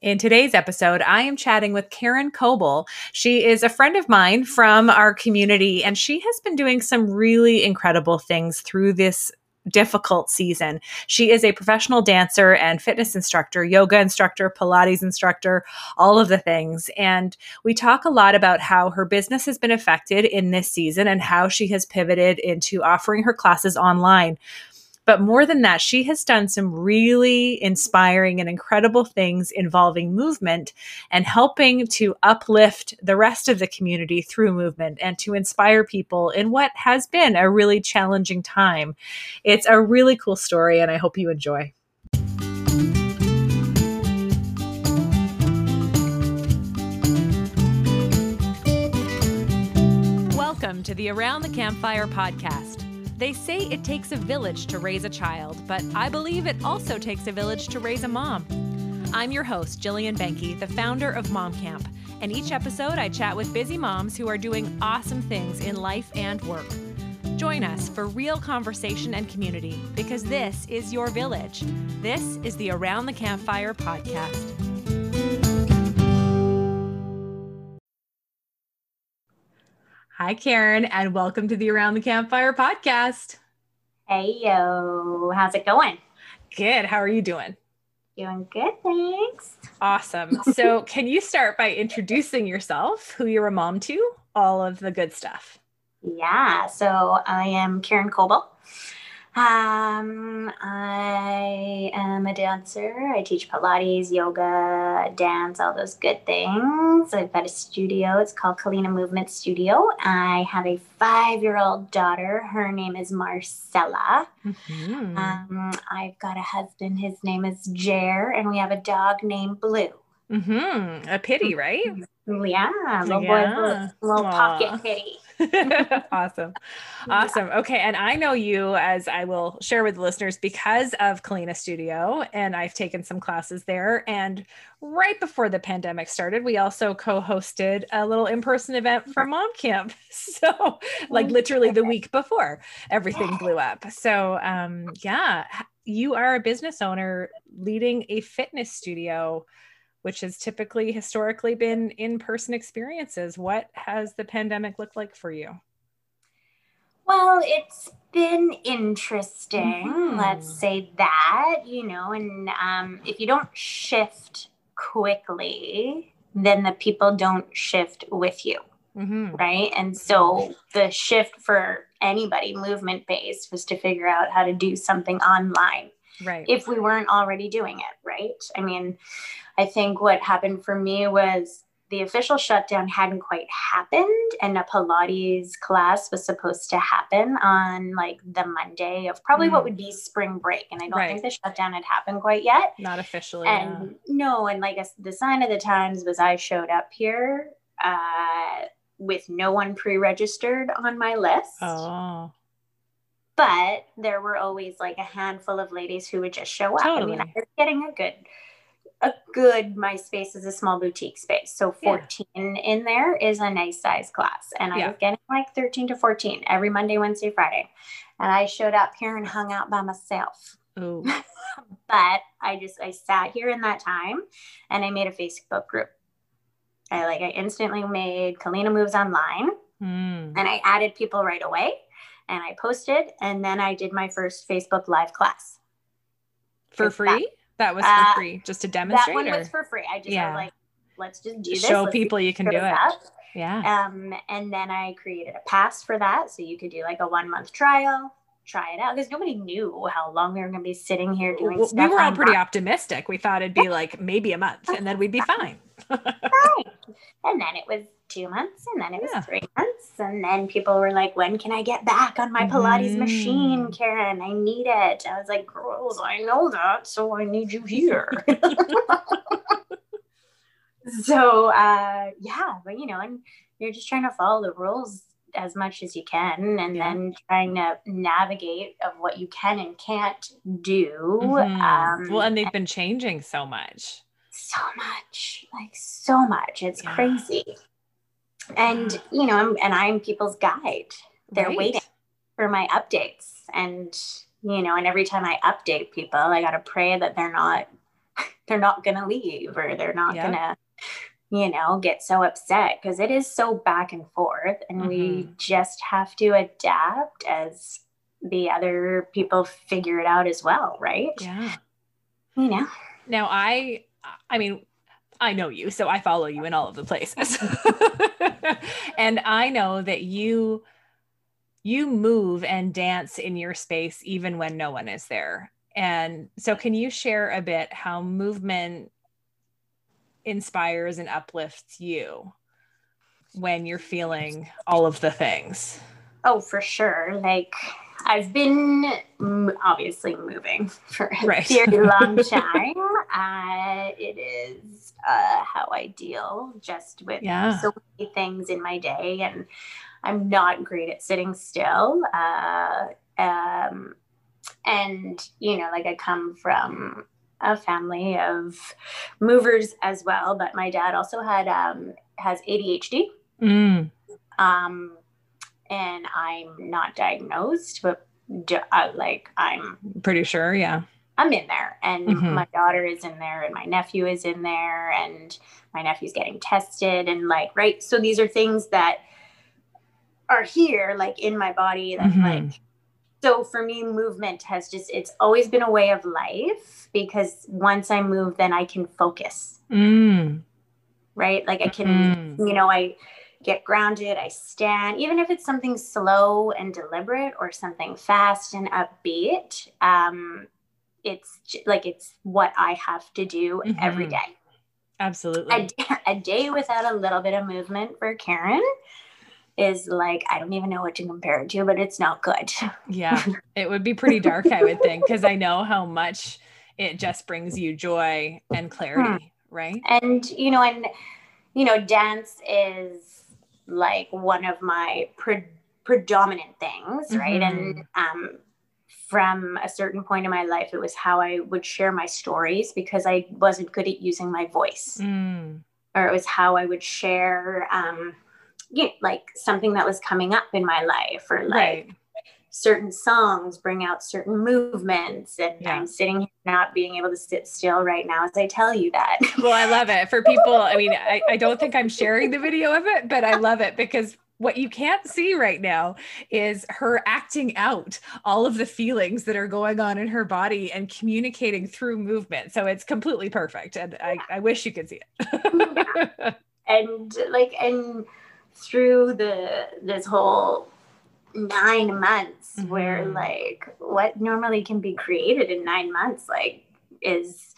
In today's episode, I am chatting with Karen Coble. She is a friend of mine from our community, and she has been doing some really incredible things through this difficult season. She is a professional dancer and fitness instructor, yoga instructor, Pilates instructor, all of the things. And we talk a lot about how her business has been affected in this season and how she has pivoted into offering her classes online. But more than that, she has done some really inspiring and incredible things involving movement and helping to uplift the rest of the community through movement and to inspire people in what has been a really challenging time. It's a really cool story, and I hope you enjoy. Welcome to the Around the Campfire podcast they say it takes a village to raise a child, but I believe it also takes a village to raise a mom. I'm your host, Jillian Benke, the founder of Mom Camp, and each episode I chat with busy moms who are doing awesome things in life and work. Join us for real conversation and community because this is your village. This is the Around the Campfire podcast. Hi, Karen, and welcome to the Around the Campfire podcast. Hey, yo. How's it going? Good. How are you doing? Doing good, thanks. Awesome. So, can you start by introducing yourself, who you're a mom to, all of the good stuff? Yeah. So, I am Karen Coble. Um, I am a dancer. I teach Pilates, yoga, dance, all those good things. I've got a studio. It's called Kahlena Movement Studio. I have a five year old daughter. Her name is Marcella. Mm-hmm. Um, I've got a husband. His name is Jer, and we have a dog named Blue. Mm-hmm. A pity, right? Yeah, little yeah. boy, little, little pocket pity. awesome. Awesome. Okay. And I know you, as I will share with the listeners, because of Kahlena Studio, and I've taken some classes there. And right before the pandemic started, we also co hosted a little in person event for Mom Camp. So, like, oh, literally the week before everything blew up. So, um, yeah, you are a business owner leading a fitness studio which has typically historically been in-person experiences. What has the pandemic looked like for you? Well, it's been interesting, mm-hmm. let's say that, you know, and um, if you don't shift quickly, then the people don't shift with you. Mm-hmm. Right. And so the shift for anybody movement based was to figure out how to do something online. Right. If we weren't already doing it. Right. I mean, I think what happened for me was the official shutdown hadn't quite happened and a pilates class was supposed to happen on like the monday of probably mm. what would be spring break and i don't right. think the shutdown had happened quite yet not officially and yeah. no and like the sign of the times was i showed up here uh, with no one pre-registered on my list oh but there were always like a handful of ladies who would just show up totally. i mean i was getting a good a good my space is a small boutique space. So 14 yeah. in there is a nice size class. And i yeah. was getting like 13 to 14 every monday wednesday friday. And i showed up here and hung out by myself. But i just i sat here in that time and i made a facebook group. I like i instantly made Kahlena moves online mm. and i added people right away and i posted and then i did my first facebook live class. For free that, that was for uh, free, just to demonstrate. That one or? was for free. I just yeah. like, let's just do this. Show let's people you can do it. Up. Yeah. Um, and then I created a pass for that, so you could do like a one month trial, try it out because nobody knew how long we were going to be sitting here doing well, We were all pretty optimistic. We thought it'd be like maybe a month, and then we'd be fine. right. And then it was two months, and then it was yeah. three months, and then people were like, "When can I get back on my Pilates mm. machine, Karen? I need it." I was like, "Girls, I know that, so I need you here." so uh, yeah, but you know, and you're just trying to follow the rules as much as you can and yeah. then trying to navigate of what you can and can't do mm-hmm. um, well and they've been changing so much so much like so much it's yeah. crazy and you know I'm, and i'm people's guide. They're right. waiting for my updates. And you know and every time i update people i got to pray that they're not they're not going to leave or they're not yep. going to you know get so upset. Because it is so back and forth. And mm-hmm. we just have to adapt as the other people figure it out as well right? Yeah. You know? Now i i mean I know you, so I follow you in all of the places. and I know that you you move and dance in your space even when no one is there. And so can you share a bit how movement inspires and uplifts you when you're feeling all of the things? Oh, for sure. Like I've been obviously moving for a right. very long time. uh, it is uh, how I deal just with yeah. so many things in my day, and I'm not great at sitting still. Uh, um, and you know, like I come from a family of movers as well, but my dad also had um, has ADHD. Mm. Um, and I'm not diagnosed, but uh, like I'm pretty sure, yeah. I'm in there, and mm-hmm. my daughter is in there, and my nephew is in there, and my nephew's getting tested, and like, right. So these are things that are here, like in my body, that mm-hmm. like. So for me, movement has just, it's always been a way of life because once I move, then I can focus. Mm. Right. Like I can, mm. you know, I, get grounded. I stand, even if it's something slow and deliberate or something fast and upbeat. Um, it's like it's what I have to do mm-hmm. every day. Absolutely. A, a day without a little bit of movement for Karen is like I don't even know what to compare it to, but it's not good. yeah, it would be pretty dark, I would think, because I know how much it just brings you joy and clarity, hmm. right? And you know, and you know, dance is like one of my pre- predominant things, right? Mm-hmm. And um, from a certain point in my life, it was how I would share my stories because I wasn't good at using my voice. Mm. Or it was how I would share, um, you know, like something that was coming up in my life, or like right. Certain songs bring out certain movements. And yeah. I'm sitting here not being able to sit still right now as I tell you that. well, I love it. For people, I mean, I, I don't think I'm sharing the video of it, but I love it because what you can't see right now is her acting out all of the feelings that are going on in her body and communicating through movement. So it's completely perfect. And I, I wish you could see it. and like, and through the, this whole nine months mm-hmm. where like what normally can be created in nine months, like is,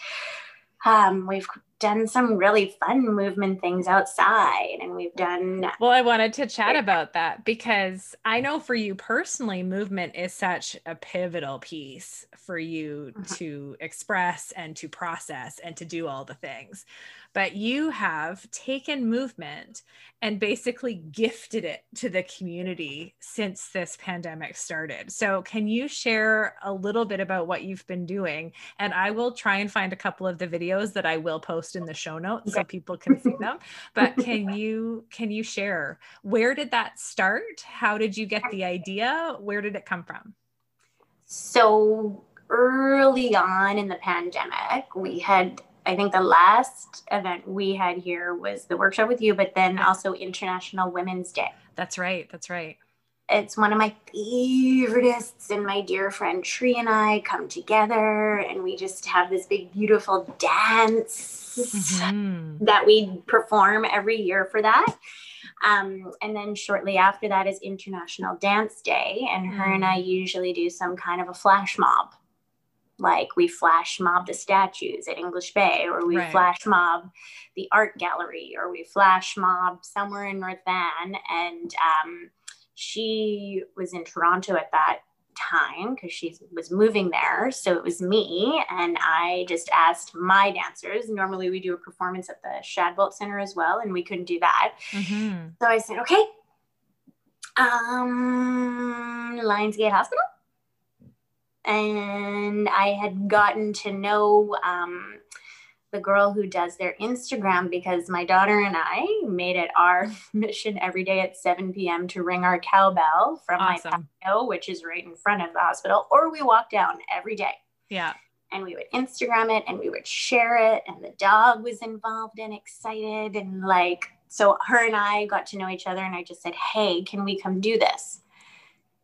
um, we've done some really fun movement things outside and we've done well i wanted to chat about that because i know for you personally movement is such a pivotal piece for you mm-hmm. to express and to process and to do all the things but you have taken movement and basically gifted it to the community since this pandemic started. So, can you share a little bit about what you've been doing? And I will try and find a couple of the videos that I will post in the show notes so people can see them. But can you can you share where did that start? How did you get the idea? Where did it come from? So, early on in the pandemic, we had I think the last event we had here was the workshop with you, but then also International Women's Day. That's right. That's right. It's one of my favoritests, and my dear friend Tree and I come together, and we just have this big, beautiful dance mm-hmm. that we perform every year for that. Um, and then shortly after that is International Dance Day, and her mm. and I usually do some kind of a flash mob like we flash mob the statues at English Bay, or we right. flash mob the art gallery, or we flash mob somewhere in North Van. And um, she was in Toronto at that time because she was moving there. So it was me, and I just asked my dancers. Normally, we do a performance at the Shadbolt Center as well, and we couldn't do that. Mm-hmm. So I said, okay, um, Lions Gate Hospital and I had gotten to know um, the girl who does their Instagram because my daughter and I made it our mission every day at 7 p.m. to ring our cowbell from awesome. my patio, which is right in front of the hospital, or we walk down every day. Yeah. and we would Instagram it and we would share it. And the dog was involved and excited. And like, so her and I got to know each other. And I just said, Hey, can we come do this?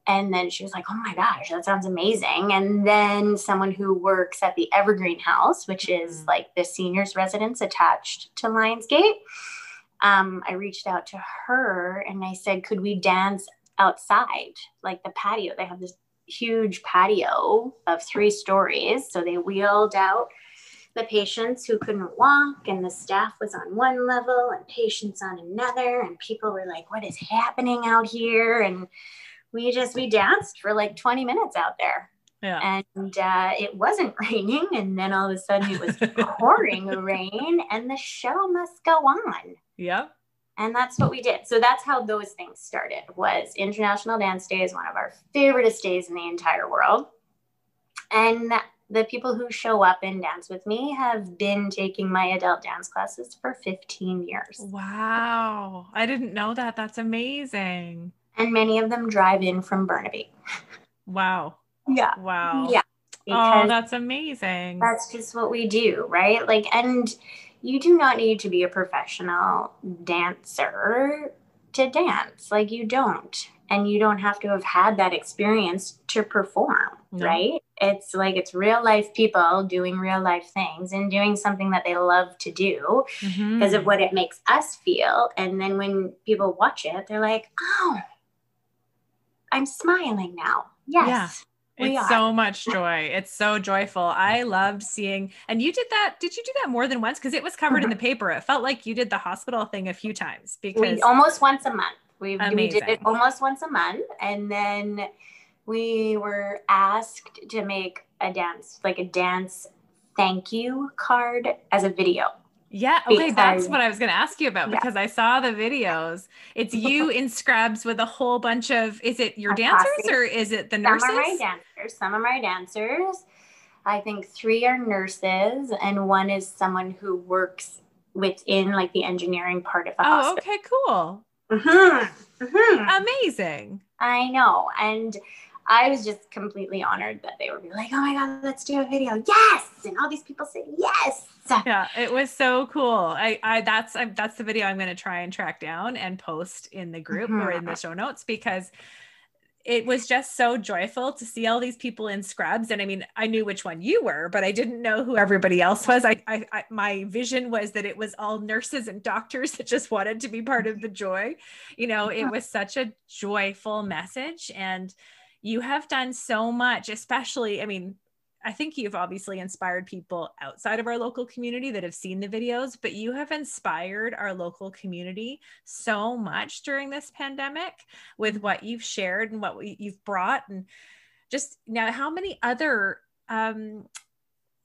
And then she was like, Oh my gosh, that sounds amazing. And then someone who works at the Evergreen House, which is mm-hmm. like the seniors' residence attached to Lions Gate, um, I reached out to her and I said, Could we dance outside, like the patio? They have this huge patio of three stories. So they wheeled out the patients who couldn't walk, and the staff was on one level and patients on another. And people were like, What is happening out here? And we just we danced for like 20 minutes out there. Yeah. And uh, it wasn't raining, and then all of a sudden it was pouring rain, and the show must go on. yeah. And that's what we did. So that's how those things started was international dance day is one of our favoriteest days in the entire world. And the people who show up and dance with me have been taking my adult dance classes for 15 years. Wow. I didn't know that. That's amazing and many of them drive in from burnaby wow yeah wow yeah oh that's amazing that's just what we do right like and you do not need to be a professional dancer to dance. Like you don't. And you don't have to have had that experience to perform, no. right? It's like it's real life people doing real life things and doing something that they love to do mm-hmm. because of what it makes us feel. And then when people watch it, they're like, oh, I'm smiling now. Yes. Yeah it's are. so much joy. It's so joyful. I loved seeing, and you did that. Did you do that more than once? Because it was covered in mm-hmm. the paper. It felt like you did the hospital thing a few times. Because we, almost once a month. We, we did it almost once a month, and then we were asked to make a dance, like a dance thank you card as a video. Yeah. Okay. Because, that's what I was going to ask you about because yeah. I saw the videos. It's you in scrubs with a whole bunch of, is it your dancers or is it the nurses? Some are my dancers. Some are my dancers. I think three are nurses and one is someone who works within like the engineering part of the oh, hospital. okay. Cool. Mm-hmm. Mm-hmm. Amazing. I know. And I was just completely honored that they be like, oh my God, let's do a video. Yes. And all these people say yes. Yeah, it was so cool. I, I that's I, that's the video I'm going to try and track down and post in the group mm-hmm. or in the mm-hmm. show notes because it was just so joyful to see all these people in scrubs and i mean i knew which one you were but i didn't know who everybody else was I, I, I, my vision was that it was all nurses and doctors that just wanted to be part of the joy you know it was such a joyful message and you have done so much, especially, I mean, I think you've obviously inspired people outside of our local community that have seen the videos, but you have inspired our local community so much during this pandemic with what you've shared and what you've brought. And just now, how many other um,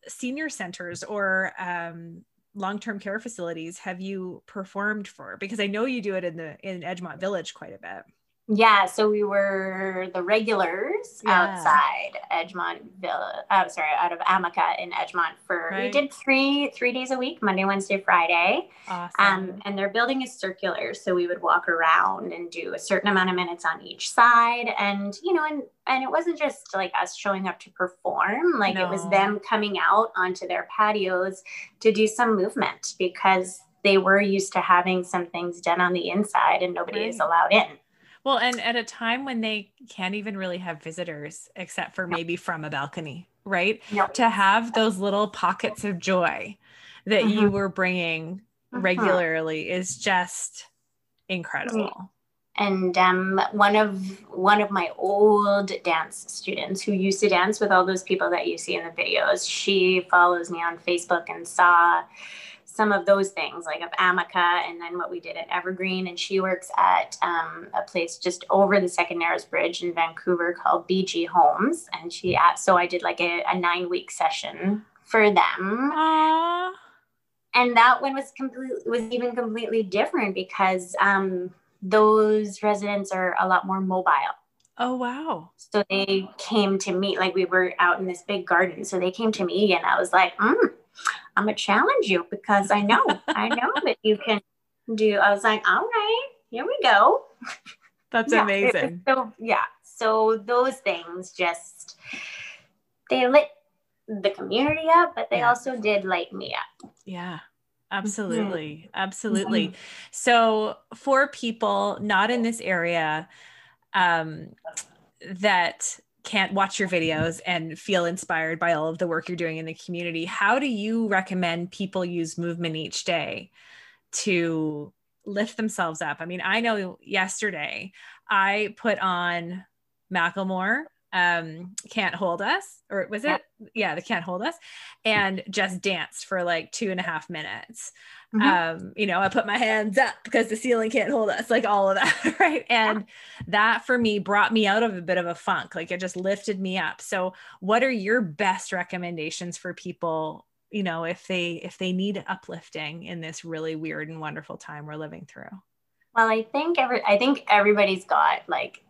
senior centers or um, long-term care facilities have you performed for? Because I know you do it in the in Edgemont Village quite a bit. Yeah, so we were the regulars yeah. outside Edgemont Villa. Uh, sorry, out of Amica in Edgemont for right. we did three three days a week, Monday, Wednesday, Friday. Awesome. Um, and their building is circular, so we would walk around and do a certain amount of minutes on each side, and you know, and and it wasn't just like us showing up to perform; like no. it was them coming out onto their patios to do some movement because they were used to having some things done on the inside, and nobody right. is allowed in. Well, and at a time when they can't even really have visitors except for maybe from a balcony, right? Yep. To have those little pockets of joy that mm-hmm. you were bringing mm-hmm. regularly is just incredible. And um, one of one of my old dance students who used to dance with all those people that you see in the videos, she follows me on Facebook and saw some of those things like of Amica and then what we did at Evergreen. And she works at um, a place just over the Second Narrows Bridge in Vancouver called BG Homes. And she asked, so I did like a, a nine week session for them. Aww. And that one was completely was even completely different because um, those residents are a lot more mobile. Oh wow. So they came to me like we were out in this big garden. So they came to me and I was like, mm, I'm gonna challenge you because I know, I know that you can do. I was like, all right, here we go. That's yeah, amazing. So yeah, so those things just they lit the community up, but they yeah. also did light me up. Yeah. Absolutely. Mm-hmm. Absolutely. Mm-hmm. So for people not in this area um that can't watch your videos and feel inspired by all of the work you're doing in the community, how do you recommend people use movement each day to lift themselves up? I mean, I know yesterday I put on Macklemore um can't hold us or was it? Yeah. The can't hold us. And just danced for like two and a half minutes. Mm-hmm. um you know i put my hands up because the ceiling can't hold us like all of that right? And that for me brought me out of a bit of a funk like it just lifted me up. So what are your best recommendations for people you know if they if they need uplifting in this really weird and wonderful time we're living through? Well i think every i think everybody's got like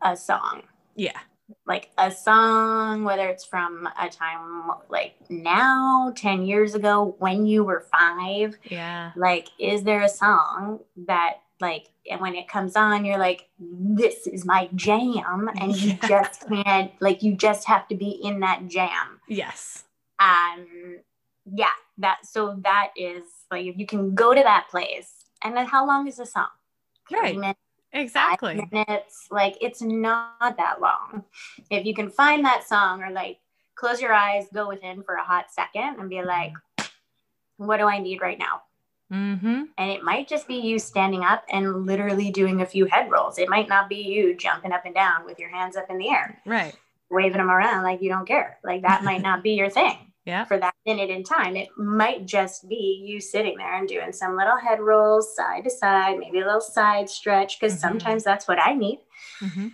a song. Yeah like a song, whether it's from a time like now, 10 years ago, when you were five. Yeah. Like, is there a song that, like, and when it comes on, you're like, this is my jam. And yeah. you just can't, like, you just have to be in that jam. Yes. Um, yeah. That, so that is like, if you can go to that place, and then how long is the song? Right. Minutes, Exactly. minutes. Like it's not that long. If you can find that song or like close your eyes, go within for a hot second and be like, what do I need right now? Mm-hmm. And it might just be you standing up and literally doing a few head rolls. It might not be you jumping up and down with your hands up in the air. Right. Waving them around like you don't care. Like that might not be your thing yeah. for that minute in time. It might just be you sitting there and doing some little head rolls side to side, maybe a little side stretch, because mm-hmm. sometimes that's what I need. Mm-hmm.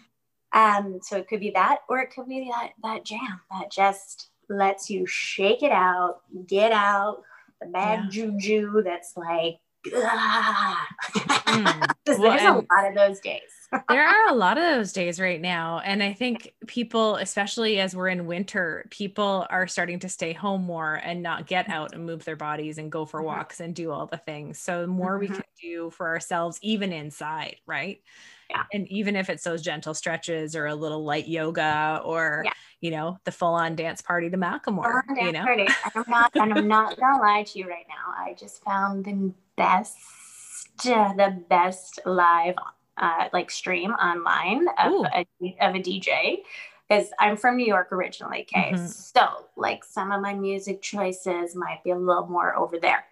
Um, so it could be that, or it could be that that jam that just lets you shake it out, get out the bad yeah. juju that's like mm. There's well, a lot of those days. there are a lot of those days right now. And I think people, especially as we're in winter, people are starting to stay home more and not get out and move their bodies and go for mm-hmm. walks and do all the things. So the more mm-hmm. we can do for ourselves, even inside, right? Yeah. And even if it's those gentle stretches or a little light yoga or yeah. you know, the full on dance party to Macklemore. You know? Party. I'm not and I'm not gonna lie to you right now. I just found the best the best live uh, like stream online of a, of a DJ because I'm from New York originally. Okay. Mm-hmm. So, like, some of my music choices might be a little more over there.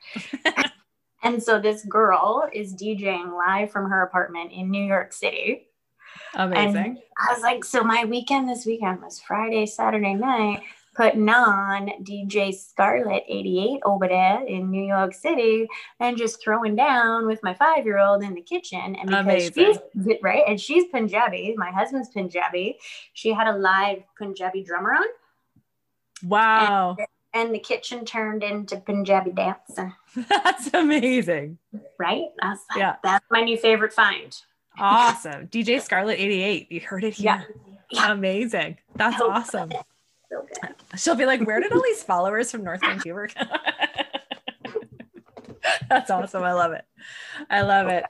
and so, this girl is DJing live from her apartment in New York City. Amazing. And I was like, so my weekend this weekend was Friday, Saturday night putting on DJ Scarlet 88 over there in New York City and just throwing down with my five year old in the kitchen. And because Amazing. she's right, and she's Punjabi, my husband's Punjabi, she had a live Punjabi drummer on. Wow. And, and the kitchen turned into Punjabi dancing. That's amazing. Right? That's, yeah. That's my new favorite find. Awesome. DJ Scarlet 88. You heard it here. Yeah. Amazing. That's awesome so good. She'll be like, where did all these followers from North Vancouver come? That's awesome. I love it. I love it.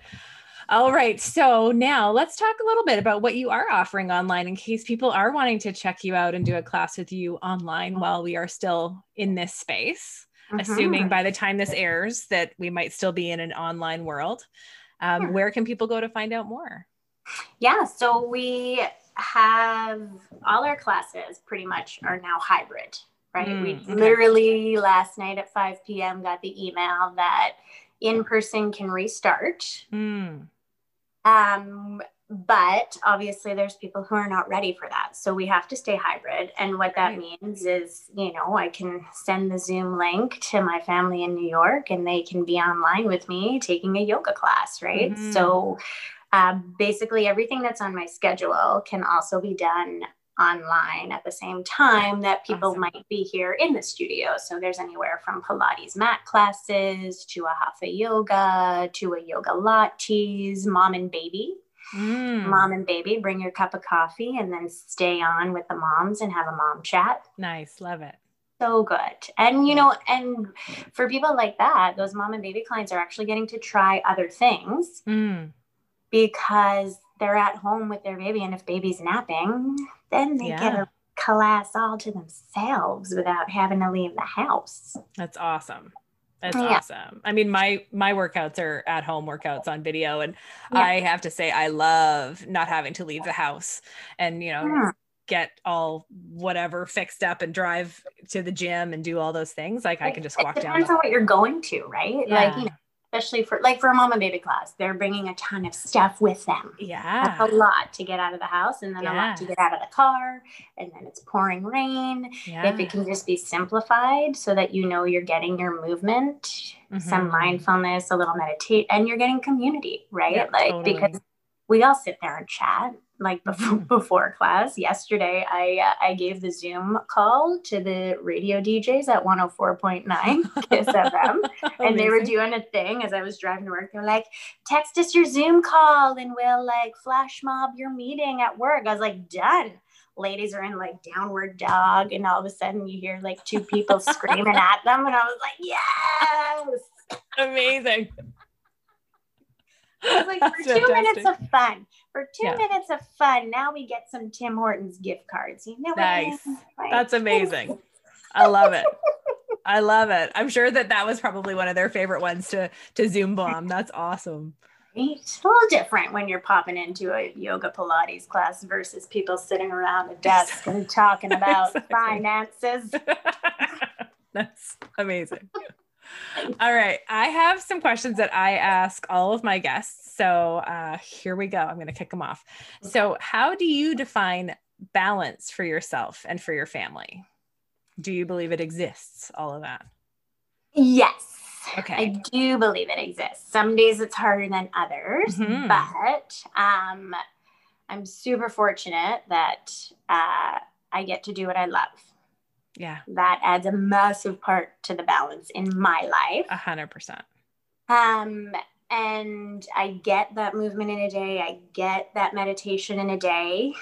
All right. So now let's talk a little bit about what you are offering online in case people are wanting to check you out and do a class with you online while we are still in this space, mm-hmm. assuming by the time this airs that we might still be in an online world. Um, Where can people go to find out more? Yeah. So we have all our classes pretty much are now hybrid, right? Mm, we okay. literally last night at 5 p.m. got the email that in person can restart. Mm. Um, but obviously there's people who are not ready for that so we have to stay hybrid and what that means is you know i can send the zoom link to my family in new york and they can be online with me taking a yoga class right mm-hmm. so um, basically, everything that's on my schedule can also be done online at the same time that people awesome. might be here in the studio. So there's anywhere from Pilates mat classes to a hatha yoga to a yogalates, mom and baby. Mm. Mom and baby, bring your cup of coffee and then stay on with the moms and have a mom chat. Nice, love it. So good. And you know, and for people like that, those mom and baby clients are actually getting to try other things. Mm because they're at home with their baby and if baby's napping then they yeah. get a class all to themselves without having to leave the house. That's awesome. That's yeah. awesome. I mean, my my workouts are at home workouts on video, and yeah. I have to say, I love not having to leave the house and you know yeah. get all whatever fixed up and drive to the gym and do all those things. Like I can just walk down. it down. Depends on what you're going to, right? Like you know, especially for like for a mom and baby class, they're bringing a ton of stuff with them. Yeah. That's a lot to get out of the house and then yeah. a lot to get out of the car. And then it's pouring rain. Yeah. If it can just be simplified so that you know you're getting your movement, mm-hmm. some mindfulness, a little meditate, and you're getting community, right? Yeah, like totally. because we all sit there and chat like before, mm-hmm. before class yesterday i uh, i gave the zoom call to the radio djs at 104.9 kiss fm and they were doing a thing as i was driving to work. They're like text us your zoom call and we'll like flash mob your meeting at work. I was like done. Ladies are in like downward dog and all of a sudden you hear like two people screaming at them and i was like yes! Amazing. I was like, That's for two fantastic. minutes of fun, for two yeah. minutes of fun, now we get some Tim Hortons gift cards. You know, nice. That's amazing. I love it. I love it. I'm sure that that was probably one of their favorite ones to to Zoom bomb. That's awesome. It's a little different when you're popping into a yoga Pilates class versus people sitting around a desk and talking about exactly. finances. That's amazing. All right. I have some questions that I ask all of my guests. So uh, here we go. I'm going to kick them off. So, how do you define balance for yourself and for your family? Do you believe it exists? All of that? Yes. Okay. I do believe it exists. Some days it's harder than others, mm-hmm. but um, I'm super fortunate that uh, I get to do what I love. Yeah. That adds a massive part to the balance in my life. A hundred percent. Um, and I get that movement in a day. I get that meditation in a day.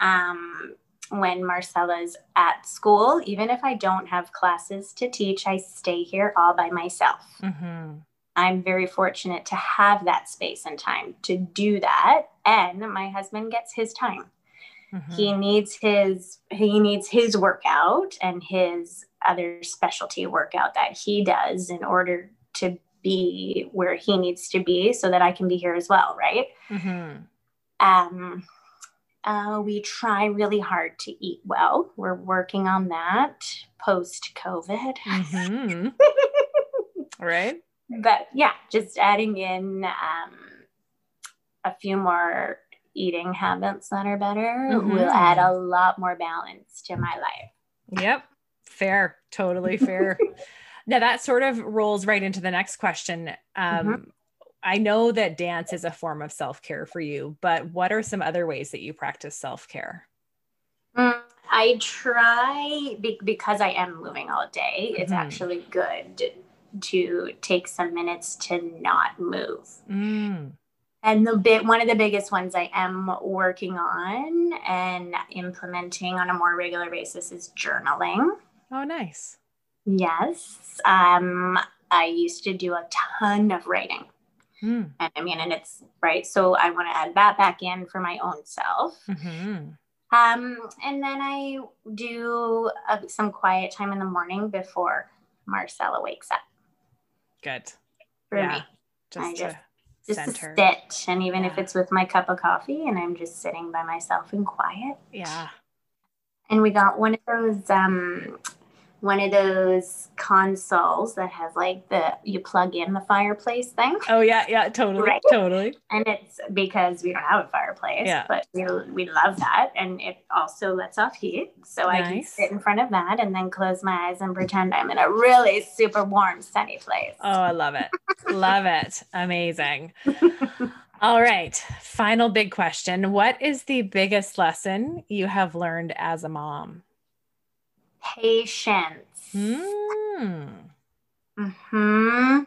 Um, when Marcella's at school, even if I don't have classes to teach, I stay here all by myself. Mm-hmm. I'm very fortunate to have that space and time to do that. And my husband gets his time. Mm-hmm. He needs his he needs his workout and his other specialty workout that he does in order to be where he needs to be so that I can be here as well, right? Mm-hmm. Um, uh, we try really hard to eat well. We're working on that post COVID. Mm-hmm. right. But yeah, just adding in um, a few more eating habits that are better mm-hmm. will add a lot more balance to my life. Yep. Fair. Totally fair. now that sort of rolls right into the next question. Um, mm-hmm. I know that dance is a form of self care for you, but what are some other ways that you practice self care? Mm, I try because I am moving all day. It's mm-hmm. actually good to take some minutes to not move. Mm. And the bit one of the biggest ones I am working on and implementing on a more regular basis is journaling. Oh, nice. Yes. Um, I used to do a ton of writing. Mm. And I mean, and it's right. So I want to add that back in for my own self. Mm-hmm. Um, and then I do uh, some quiet time in the morning before Marcella wakes up. Good. For yeah. me. Just I just just center. sit and even yeah. if it's with my cup of coffee and i'm just sitting by myself in quiet yeah and we got one of those um one of those consoles that has like the you plug in the fireplace thing. Oh yeah, yeah, totally, right? totally. And it's because we don't have a fireplace, yeah. but we we love that, and it also lets off heat, so nice. I can sit in front of that and then close my eyes and pretend I'm in a really super warm, sunny place. Oh, I love it, love it, amazing. All right, final big question: What is the biggest lesson you have learned as a mom? Patience. Mm. Hmm.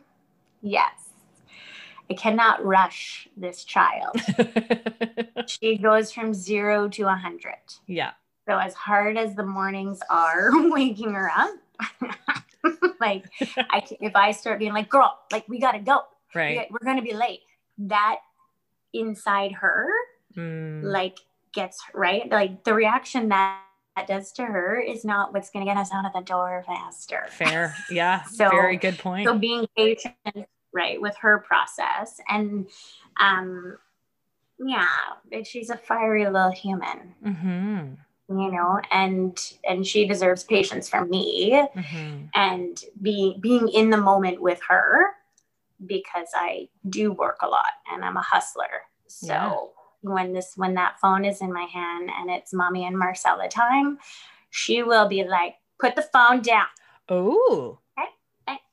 Yes. I cannot rush this child. she goes from zero to a hundred. Yeah. So as hard as the mornings are waking her up, like I, if I start being like, girl, like we gotta go. Right. We're gonna be late. That inside her, mm. like gets right. Like the reaction that that does to her is not what's going to get us out of the door faster. Fair. Yeah. so, very good point. So being patient, right, with her process and, um, yeah, she's a fiery little human. Mm-hmm. You know, and and she deserves patience from me, mm-hmm. and being being in the moment with her because I do work a lot and I'm a hustler. So. When this when that phone is in my hand and it's mommy and Marcella time, she will be like, put the phone down. Oh. Okay. Thanks.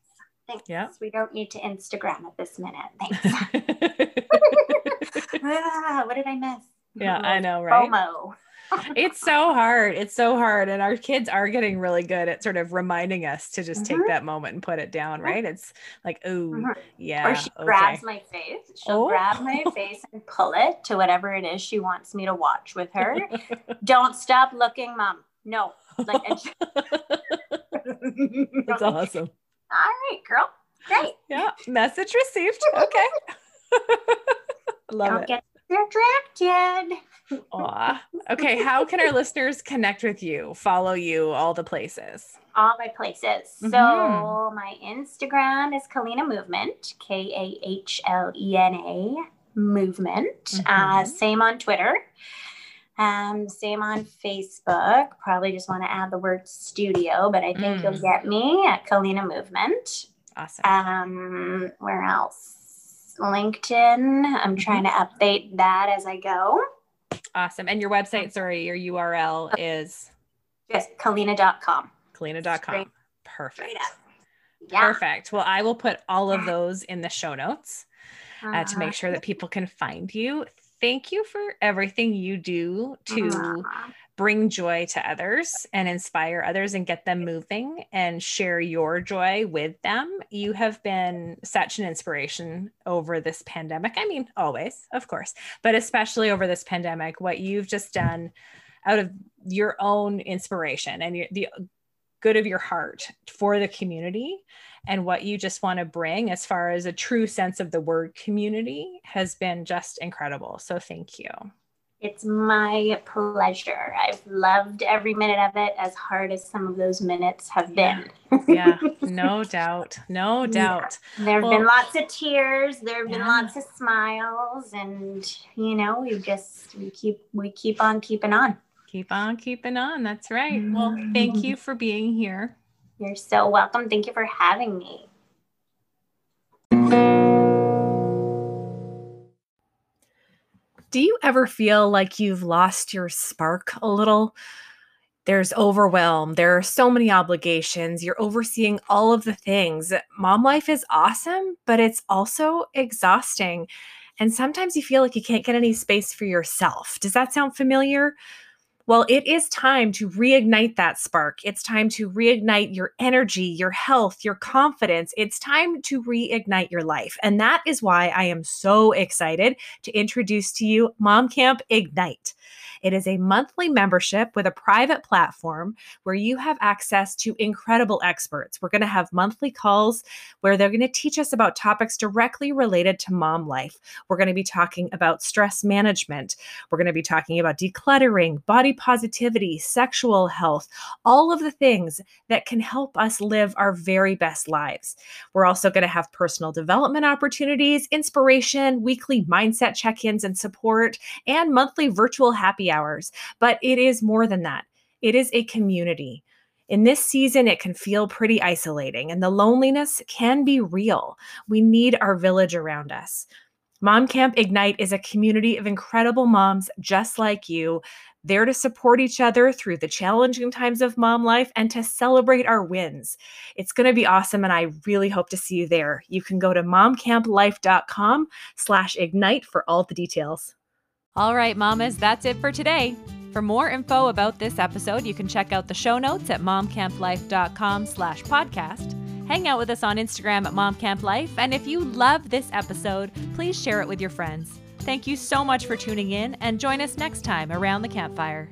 Thanks. Yeah. We don't need to Instagram at this minute. Thanks. ah, what did I miss? Yeah, I know, right? FOMO it's so hard. It's so hard. And our kids are getting really good at sort of reminding us to just mm-hmm. take that moment and put it down, right? It's like, oh, mm-hmm. yeah. Or she okay. grabs my face. She'll oh. grab my face and pull it to whatever it is she wants me to watch with her. Don't stop looking, mom. No. Like, That's awesome. All right, girl. Great. Yeah. Message received. Okay. Love it. Don't it. Get distracted. Aw. Okay. How can our listeners connect with you, follow you, all the places? All my places. Mm-hmm. So my Instagram is Kahlena Movement, K A H L E N A Movement. Mm-hmm. Uh, same on Twitter. Um, same on Facebook. Probably just want to add the word studio, but I think mm. you'll get me at Kahlena Movement. Awesome. Um, where else? LinkedIn. I'm mm-hmm. trying to update that as I go. Awesome. And your website, sorry, your URL is? Yes, kahlena.com. Kahlena.com. Perfect. Yeah. Perfect. Well, I will put all of those in the show notes uh, to make sure that uh-huh. people can find you. Thank you for everything you do to uh-huh bring joy to others and inspire others and get them moving and share your joy with them. You have been such an inspiration over this pandemic. I mean, always, of course, but especially over this pandemic, what you've just done out of your own inspiration and your, the good of your heart for the community and what you just want to bring as far as a true sense of the word community has been just incredible. So thank you. It's my pleasure. I've loved every minute of it, as hard as some of those minutes have been. yeah, no doubt. No doubt. Yeah. There have well, been lots of tears. There have been lots of smiles, and you know, we just we keep we keep on keeping on. Keep on keeping on. That's right. Well, thank mm-hmm. you for being here. You're so welcome. Thank you for having me. Do you ever feel like you've lost your spark a little? There's overwhelm. There are so many obligations. You're overseeing all of the things. Mom life is awesome, but it's also exhausting. And sometimes you feel like you can't get any space for yourself. Does that sound familiar? Well, it is time to reignite that spark. It's time to reignite your energy, your health, your confidence. It's time to reignite your life. And that is why I am so excited to introduce to you Mom Camp Ignite. It is a monthly membership with a private platform where you have access to incredible experts. We're going to have monthly calls where they're going to teach us about topics directly related to mom life. We're going to be talking about stress management. We're going to be talking about decluttering, body positivity, sexual health, all of the things that can help us live our very best lives. We're also going to have personal development opportunities, inspiration, weekly mindset check ins and support, and monthly virtual hours. But it is more than that, it is a community. In this season, it can feel pretty isolating, and the loneliness can be real. We need our village around us. Mom Camp Ignite is a community of incredible moms just like you, there to support each other through the challenging times of mom life and to celebrate our wins. It's going to be awesome, and I really hope to see you there. You can go to momcamplife.com slash ignite for all the details. All right, mamas, that's it for today. For more info about this episode, you can check out the show notes at momcamplife.com slash podcast. Hang out with us on Instagram at momcamplife. And if you love this episode, please share it with your friends. Thank you so much for tuning in and join us next time around the campfire.